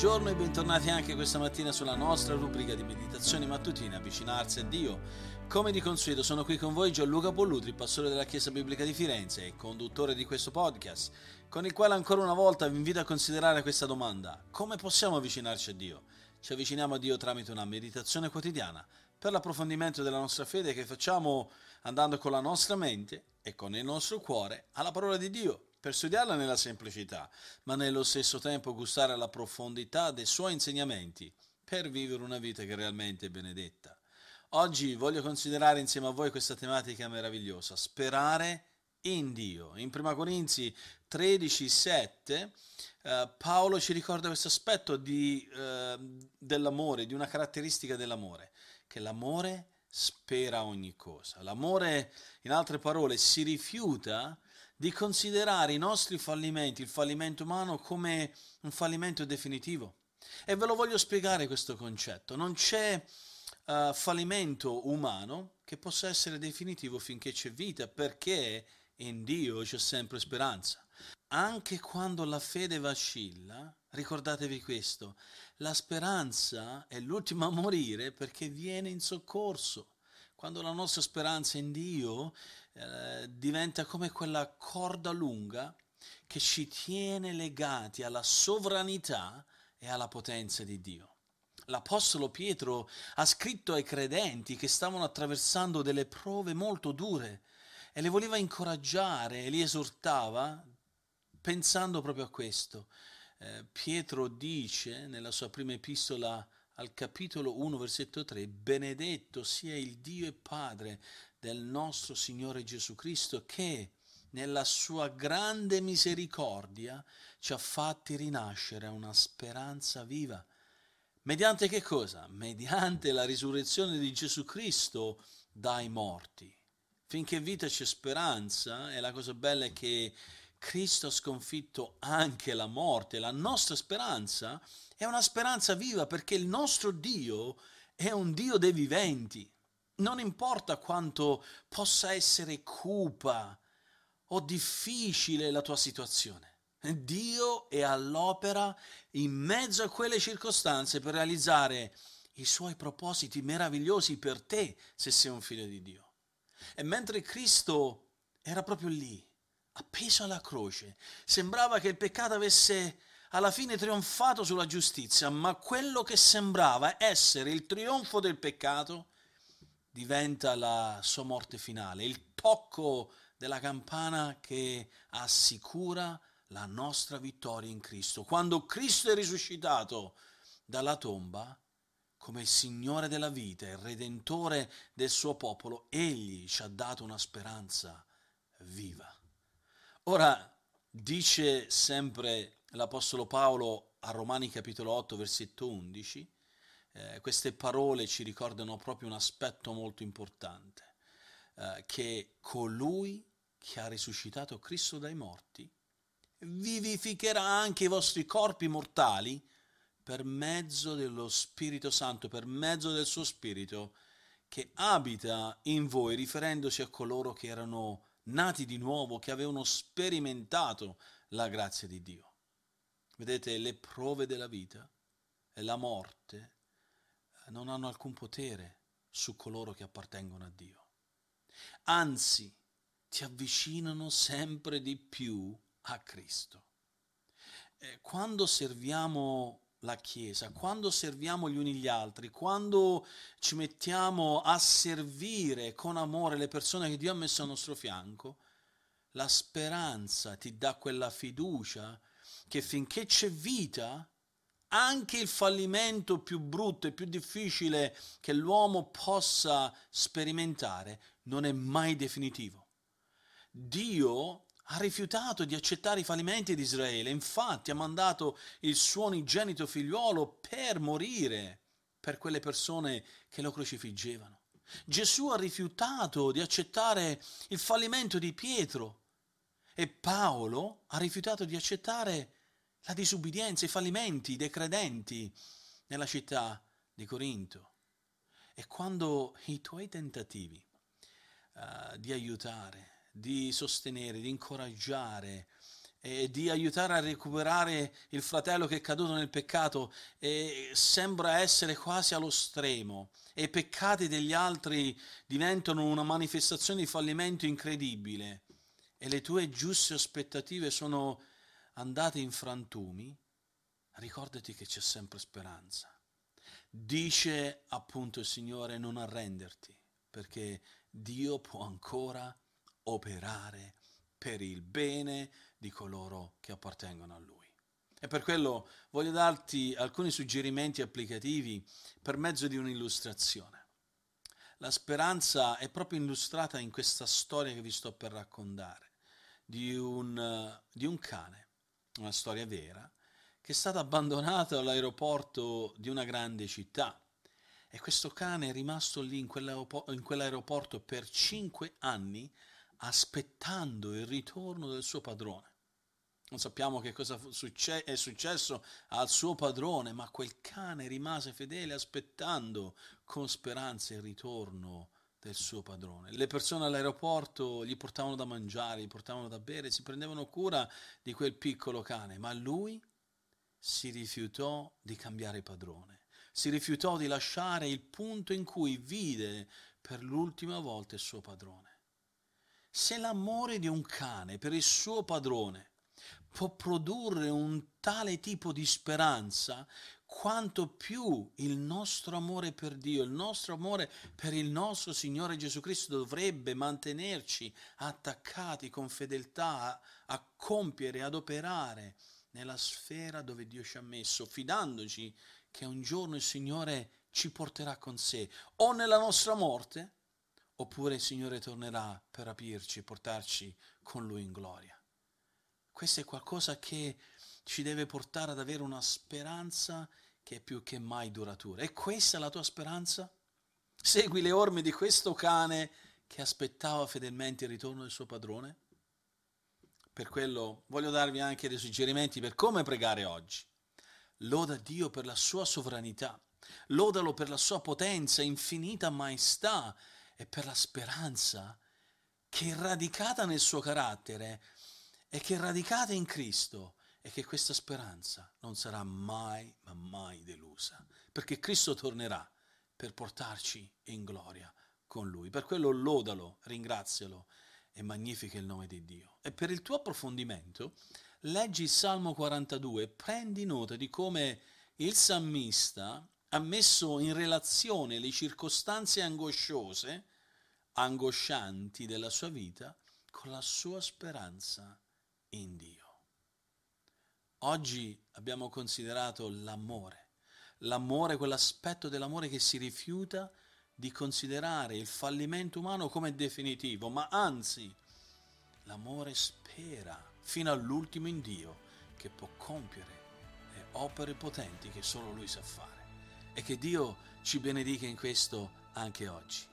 Buongiorno e bentornati anche questa mattina sulla nostra rubrica di meditazioni mattutine Avvicinarsi a Dio. Come di consueto sono qui con voi Gianluca Pollutri, pastore della Chiesa Biblica di Firenze e conduttore di questo podcast, con il quale ancora una volta vi invito a considerare questa domanda. Come possiamo avvicinarci a Dio? Ci avviciniamo a Dio tramite una meditazione quotidiana per l'approfondimento della nostra fede che facciamo andando con la nostra mente e con il nostro cuore alla parola di Dio per studiarla nella semplicità, ma nello stesso tempo gustare la profondità dei suoi insegnamenti, per vivere una vita che realmente è benedetta. Oggi voglio considerare insieme a voi questa tematica meravigliosa, sperare in Dio. In 1 Corinzi 13, 7, eh, Paolo ci ricorda questo aspetto di, eh, dell'amore, di una caratteristica dell'amore, che l'amore spera ogni cosa. L'amore, in altre parole, si rifiuta di considerare i nostri fallimenti, il fallimento umano, come un fallimento definitivo. E ve lo voglio spiegare questo concetto. Non c'è uh, fallimento umano che possa essere definitivo finché c'è vita, perché in Dio c'è sempre speranza. Anche quando la fede vacilla, ricordatevi questo, la speranza è l'ultima a morire perché viene in soccorso. Quando la nostra speranza in Dio eh, diventa come quella corda lunga che ci tiene legati alla sovranità e alla potenza di Dio. L'Apostolo Pietro ha scritto ai credenti che stavano attraversando delle prove molto dure e le voleva incoraggiare e li esortava pensando proprio a questo. Eh, Pietro dice nella sua prima epistola al capitolo 1, versetto 3, benedetto sia il Dio e Padre del nostro Signore Gesù Cristo che nella sua grande misericordia ci ha fatti rinascere a una speranza viva. Mediante che cosa? Mediante la risurrezione di Gesù Cristo dai morti. Finché vita c'è speranza e la cosa bella è che Cristo ha sconfitto anche la morte. La nostra speranza è una speranza viva perché il nostro Dio è un Dio dei viventi. Non importa quanto possa essere cupa o difficile la tua situazione. Dio è all'opera in mezzo a quelle circostanze per realizzare i suoi propositi meravigliosi per te se sei un figlio di Dio. E mentre Cristo era proprio lì, appeso alla croce. Sembrava che il peccato avesse alla fine trionfato sulla giustizia, ma quello che sembrava essere il trionfo del peccato diventa la sua morte finale, il tocco della campana che assicura la nostra vittoria in Cristo. Quando Cristo è risuscitato dalla tomba, come il Signore della vita, il Redentore del suo popolo, Egli ci ha dato una speranza viva. Ora dice sempre l'Apostolo Paolo a Romani capitolo 8 versetto 11, eh, queste parole ci ricordano proprio un aspetto molto importante, eh, che colui che ha risuscitato Cristo dai morti vivificherà anche i vostri corpi mortali per mezzo dello Spirito Santo, per mezzo del suo Spirito che abita in voi, riferendosi a coloro che erano nati di nuovo, che avevano sperimentato la grazia di Dio. Vedete, le prove della vita e la morte eh, non hanno alcun potere su coloro che appartengono a Dio. Anzi, ti avvicinano sempre di più a Cristo. Eh, quando serviamo la Chiesa, quando serviamo gli uni gli altri, quando ci mettiamo a servire con amore le persone che Dio ha messo al nostro fianco, la speranza ti dà quella fiducia che finché c'è vita, anche il fallimento più brutto e più difficile che l'uomo possa sperimentare non è mai definitivo. Dio ha rifiutato di accettare i fallimenti di Israele, infatti ha mandato il suo unigenito figliuolo per morire per quelle persone che lo crocifiggevano. Gesù ha rifiutato di accettare il fallimento di Pietro e Paolo ha rifiutato di accettare la disubbidienza, i fallimenti dei credenti nella città di Corinto. E quando i tuoi tentativi uh, di aiutare, di sostenere, di incoraggiare e di aiutare a recuperare il fratello che è caduto nel peccato e sembra essere quasi allo stremo. E i peccati degli altri diventano una manifestazione di fallimento incredibile. E le tue giuste aspettative sono andate in frantumi, ricordati che c'è sempre speranza. Dice appunto il Signore non arrenderti, perché Dio può ancora operare per il bene di coloro che appartengono a Lui. E per quello voglio darti alcuni suggerimenti applicativi per mezzo di un'illustrazione. La speranza è proprio illustrata in questa storia che vi sto per raccontare, di un, di un cane, una storia vera, che è stato abbandonato all'aeroporto di una grande città. E questo cane è rimasto lì in quell'aeroporto per cinque anni aspettando il ritorno del suo padrone. Non sappiamo che cosa è successo al suo padrone, ma quel cane rimase fedele aspettando con speranza il ritorno del suo padrone. Le persone all'aeroporto gli portavano da mangiare, gli portavano da bere, si prendevano cura di quel piccolo cane, ma lui si rifiutò di cambiare padrone, si rifiutò di lasciare il punto in cui vide per l'ultima volta il suo padrone. Se l'amore di un cane per il suo padrone può produrre un tale tipo di speranza, quanto più il nostro amore per Dio, il nostro amore per il nostro Signore Gesù Cristo dovrebbe mantenerci attaccati con fedeltà a, compiere, ad operare nella sfera dove Dio ci ha messo, fidandoci che un giorno il Signore ci porterà con sé, o nella nostra morte, oppure il Signore tornerà per rapirci e portarci con Lui in gloria. Questo è qualcosa che ci deve portare ad avere una speranza che è più che mai duratura. E questa è la tua speranza? Segui le orme di questo cane che aspettava fedelmente il ritorno del suo padrone? Per quello voglio darvi anche dei suggerimenti per come pregare oggi. Loda Dio per la sua sovranità, lodalo per la sua potenza, infinita maestà e per la speranza che è radicata nel suo carattere e che è radicata in Cristo e che questa speranza non sarà mai, ma mai delusa, perché Cristo tornerà per portarci in gloria con Lui. Per quello lodalo, ringrazialo e magnifica il nome di Dio. E per il tuo approfondimento, leggi il Salmo 42, prendi nota di come il salmista ha messo in relazione le circostanze angosciose angoscianti della sua vita con la sua speranza in Dio. Oggi abbiamo considerato l'amore, l'amore, quell'aspetto dell'amore che si rifiuta di considerare il fallimento umano come definitivo, ma anzi l'amore spera fino all'ultimo in Dio che può compiere le opere potenti che solo Lui sa fare. Che Dio ci benedica in questo anche oggi.